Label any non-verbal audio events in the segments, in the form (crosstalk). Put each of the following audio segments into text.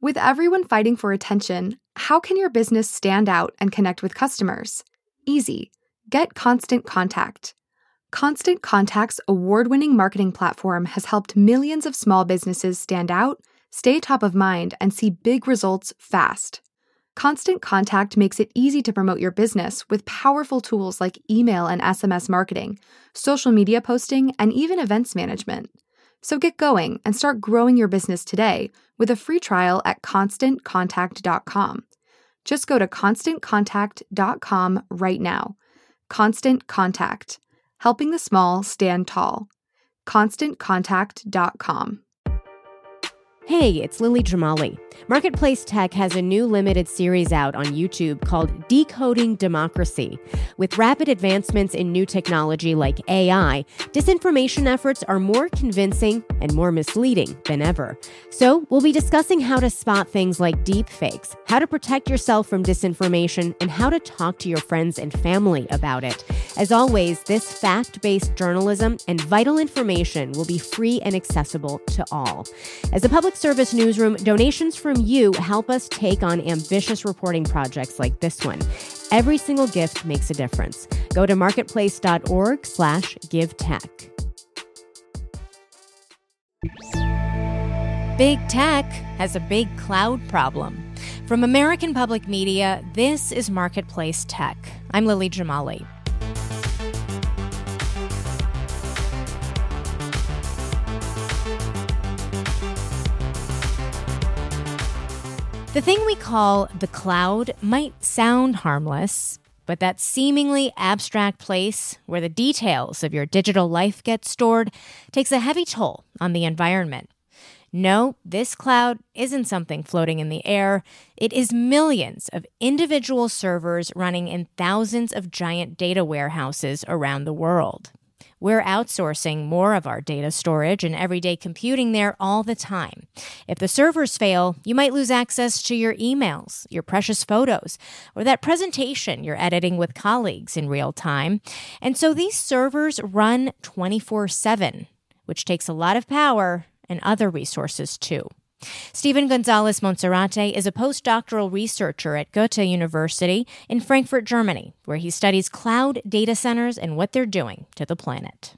With everyone fighting for attention, how can your business stand out and connect with customers? Easy. Get Constant Contact. Constant Contact's award winning marketing platform has helped millions of small businesses stand out, stay top of mind, and see big results fast. Constant Contact makes it easy to promote your business with powerful tools like email and SMS marketing, social media posting, and even events management. So get going and start growing your business today with a free trial at constantcontact.com. Just go to constantcontact.com right now. Constant Contact, helping the small stand tall. ConstantContact.com. Hey, it's Lily Jamali. Marketplace Tech has a new limited series out on YouTube called Decoding Democracy. With rapid advancements in new technology like AI, disinformation efforts are more convincing and more misleading than ever. So, we'll be discussing how to spot things like deepfakes, how to protect yourself from disinformation, and how to talk to your friends and family about it. As always, this fact based journalism and vital information will be free and accessible to all. As a public service newsroom, donations from you help us take on ambitious reporting projects like this one. Every single gift makes a difference. Go to marketplace.org slash give tech. Big tech has a big cloud problem. From American Public Media, this is Marketplace Tech. I'm Lily Jamali. The thing we call the cloud might sound harmless, but that seemingly abstract place where the details of your digital life get stored takes a heavy toll on the environment. No, this cloud isn't something floating in the air. It is millions of individual servers running in thousands of giant data warehouses around the world. We're outsourcing more of our data storage and everyday computing there all the time. If the servers fail, you might lose access to your emails, your precious photos, or that presentation you're editing with colleagues in real time. And so these servers run 24 7, which takes a lot of power and other resources too. Steven Gonzalez Monserrate is a postdoctoral researcher at Goethe University in Frankfurt, Germany, where he studies cloud data centers and what they're doing to the planet.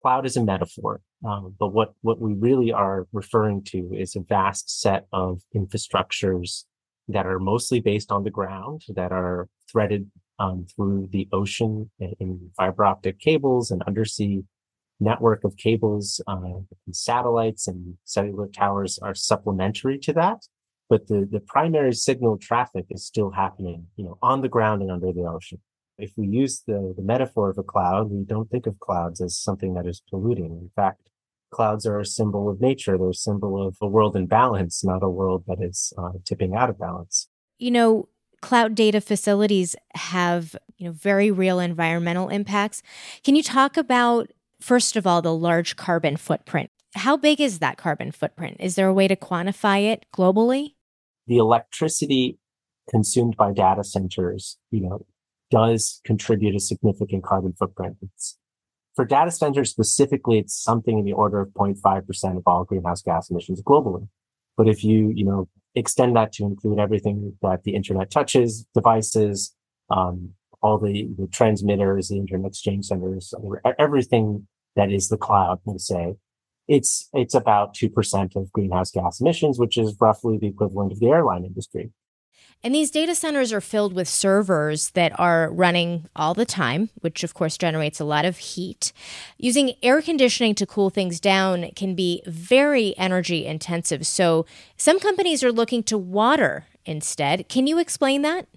Cloud is a metaphor, um, but what, what we really are referring to is a vast set of infrastructures that are mostly based on the ground, that are threaded um, through the ocean in fiber optic cables and undersea network of cables uh, and satellites and cellular towers are supplementary to that. But the, the primary signal traffic is still happening, you know, on the ground and under the ocean. If we use the, the metaphor of a cloud, we don't think of clouds as something that is polluting. In fact, clouds are a symbol of nature. They're a symbol of a world in balance, not a world that is uh, tipping out of balance. You know, cloud data facilities have you know very real environmental impacts. Can you talk about First of all, the large carbon footprint. How big is that carbon footprint? Is there a way to quantify it globally? The electricity consumed by data centers, you know, does contribute a significant carbon footprint. It's, for data centers specifically, it's something in the order of 0.5% of all greenhouse gas emissions globally. But if you, you know, extend that to include everything that the internet touches, devices, um, all the, the transmitters, the internet exchange centers, everything that is the cloud, we say, it's, it's about 2% of greenhouse gas emissions, which is roughly the equivalent of the airline industry. And these data centers are filled with servers that are running all the time, which of course generates a lot of heat. Using air conditioning to cool things down can be very energy intensive. So some companies are looking to water instead. Can you explain that?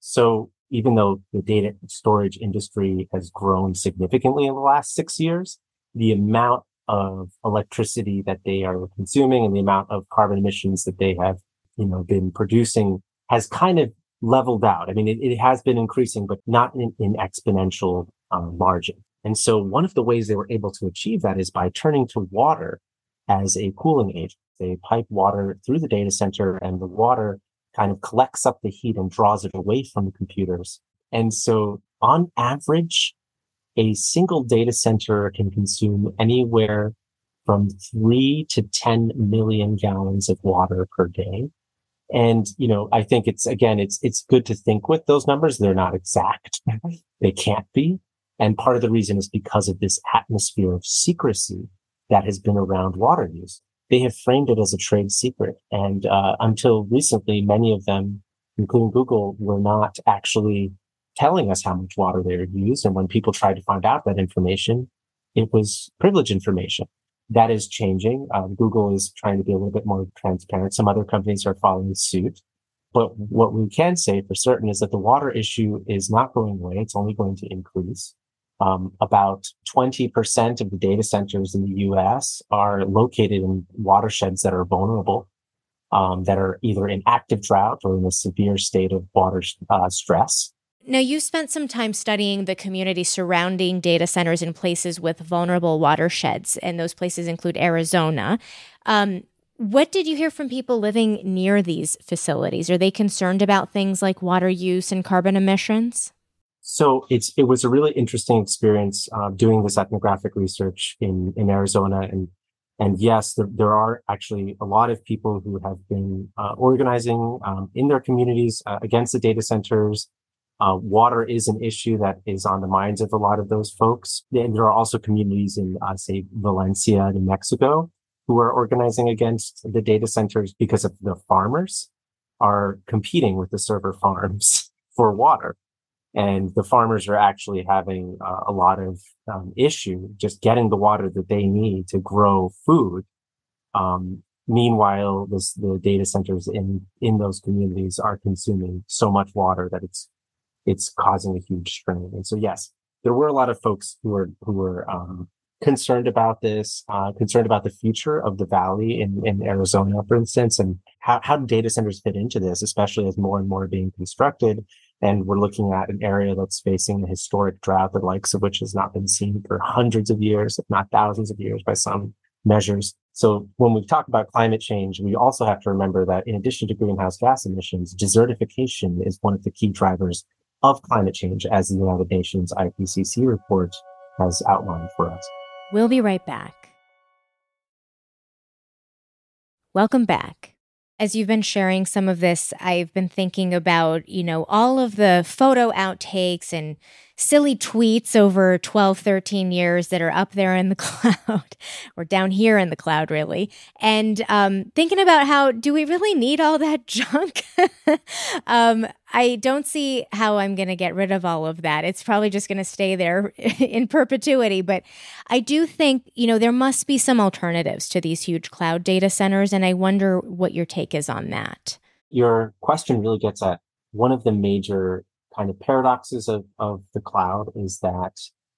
So even though the data storage industry has grown significantly in the last six years, the amount of electricity that they are consuming and the amount of carbon emissions that they have, you know, been producing has kind of leveled out. I mean, it, it has been increasing, but not in, in exponential um, margin. And so one of the ways they were able to achieve that is by turning to water as a cooling agent. They pipe water through the data center and the water kind of collects up the heat and draws it away from the computers. And so on average, a single data center can consume anywhere from three to 10 million gallons of water per day. And, you know, I think it's, again, it's, it's good to think with those numbers. They're not exact. Mm-hmm. they can't be. And part of the reason is because of this atmosphere of secrecy that has been around water use. They have framed it as a trade secret. And, uh, until recently, many of them, including Google, were not actually telling us how much water they are used. And when people tried to find out that information, it was privilege information. That is changing. Um, Google is trying to be a little bit more transparent. Some other companies are following suit. But what we can say for certain is that the water issue is not going away. It's only going to increase. Um, about 20% of the data centers in the US are located in watersheds that are vulnerable, um, that are either in active drought or in a severe state of water uh, stress. Now, you spent some time studying the community surrounding data centers in places with vulnerable watersheds, and those places include Arizona. Um, what did you hear from people living near these facilities? Are they concerned about things like water use and carbon emissions? So it's it was a really interesting experience uh, doing this ethnographic research in in Arizona, and and yes, there, there are actually a lot of people who have been uh, organizing um, in their communities uh, against the data centers, uh, water is an issue that is on the minds of a lot of those folks. And there are also communities in, uh, say, Valencia, New Mexico, who are organizing against the data centers because of the farmers are competing with the server farms (laughs) for water. And the farmers are actually having uh, a lot of um, issue just getting the water that they need to grow food. Um, meanwhile, this, the data centers in, in those communities are consuming so much water that it's it's causing a huge strain. And so, yes, there were a lot of folks who were who were um, concerned about this, uh, concerned about the future of the valley in, in Arizona, for instance, and how, how do data centers fit into this, especially as more and more are being constructed. And we're looking at an area that's facing a historic drought, the likes of which has not been seen for hundreds of years, if not thousands of years by some measures. So when we talk about climate change, we also have to remember that in addition to greenhouse gas emissions, desertification is one of the key drivers of climate change as the United Nations IPCC report has outlined for us. We'll be right back. Welcome back. As you've been sharing some of this, I've been thinking about, you know, all of the photo outtakes and silly tweets over 12, 13 years that are up there in the (laughs) cloud or down here in the cloud, really. And um, thinking about how do we really need all that junk? (laughs) um, I don't see how I'm going to get rid of all of that. It's probably just going to stay there (laughs) in perpetuity. But I do think, you know, there must be some alternatives to these huge cloud data centers. And I wonder what your take is on that. Your question really gets at one of the major kind of paradoxes of, of the cloud is that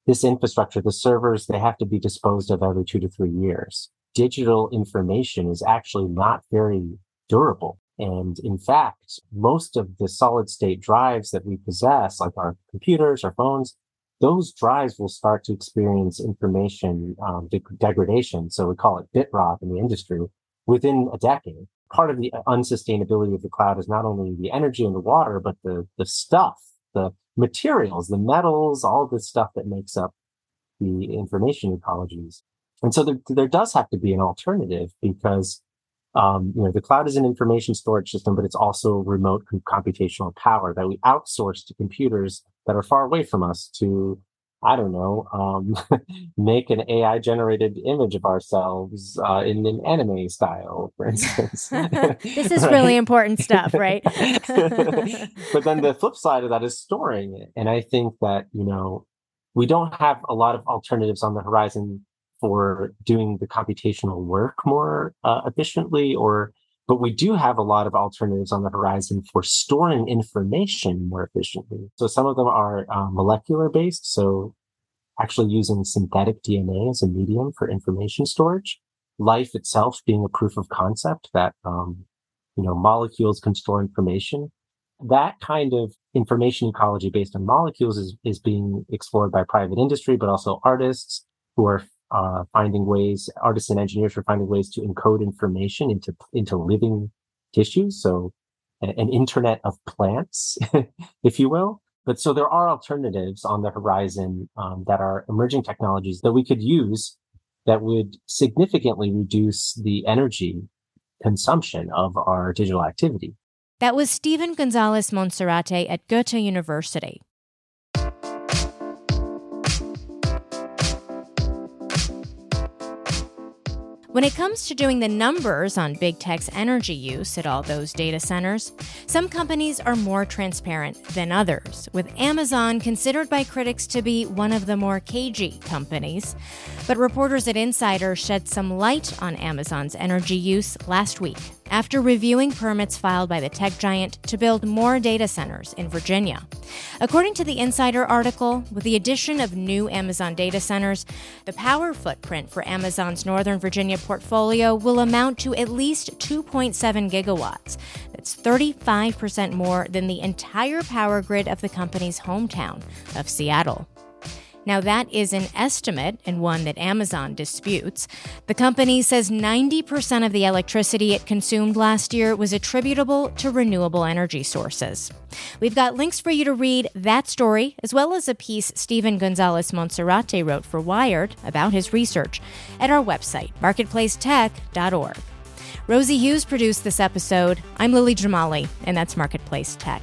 this infrastructure, the servers, they have to be disposed of every two to three years. Digital information is actually not very durable. And in fact, most of the solid state drives that we possess, like our computers, our phones, those drives will start to experience information um, de- degradation. So we call it bit rot in the industry within a decade part of the unsustainability of the cloud is not only the energy and the water, but the, the stuff, the materials, the metals, all the stuff that makes up the information ecologies. And so there, there does have to be an alternative because, um, you know, the cloud is an information storage system, but it's also remote computational power that we outsource to computers that are far away from us to I don't know, um, (laughs) make an AI generated image of ourselves uh, in an anime style, for instance. (laughs) this (laughs) is right? really important stuff, right? but then the flip side of that is storing it. And I think that, you know, we don't have a lot of alternatives on the horizon for doing the computational work more uh, efficiently or but we do have a lot of alternatives on the horizon for storing information more efficiently. So some of them are uh, molecular based. So actually using synthetic DNA as a medium for information storage. Life itself being a proof of concept that, um, you know, molecules can store information. That kind of information ecology based on molecules is, is being explored by private industry, but also artists who are uh, finding ways, artists and engineers are finding ways to encode information into, into living tissues. So an internet of plants, (laughs) if you will. But so there are alternatives on the horizon um, that are emerging technologies that we could use that would significantly reduce the energy consumption of our digital activity. That was Steven Gonzalez Monserrate at Goethe University. When it comes to doing the numbers on big tech's energy use at all those data centers, some companies are more transparent than others, with Amazon considered by critics to be one of the more cagey companies. But reporters at Insider shed some light on Amazon's energy use last week after reviewing permits filed by the tech giant to build more data centers in Virginia. According to the Insider article, with the addition of new Amazon data centers, the power footprint for Amazon's Northern Virginia portfolio will amount to at least 2.7 gigawatts. That's 35% more than the entire power grid of the company's hometown of Seattle. Now, that is an estimate and one that Amazon disputes. The company says 90% of the electricity it consumed last year was attributable to renewable energy sources. We've got links for you to read that story, as well as a piece Steven Gonzalez Monserrate wrote for Wired about his research at our website, marketplacetech.org. Rosie Hughes produced this episode. I'm Lily Jamali, and that's Marketplace Tech.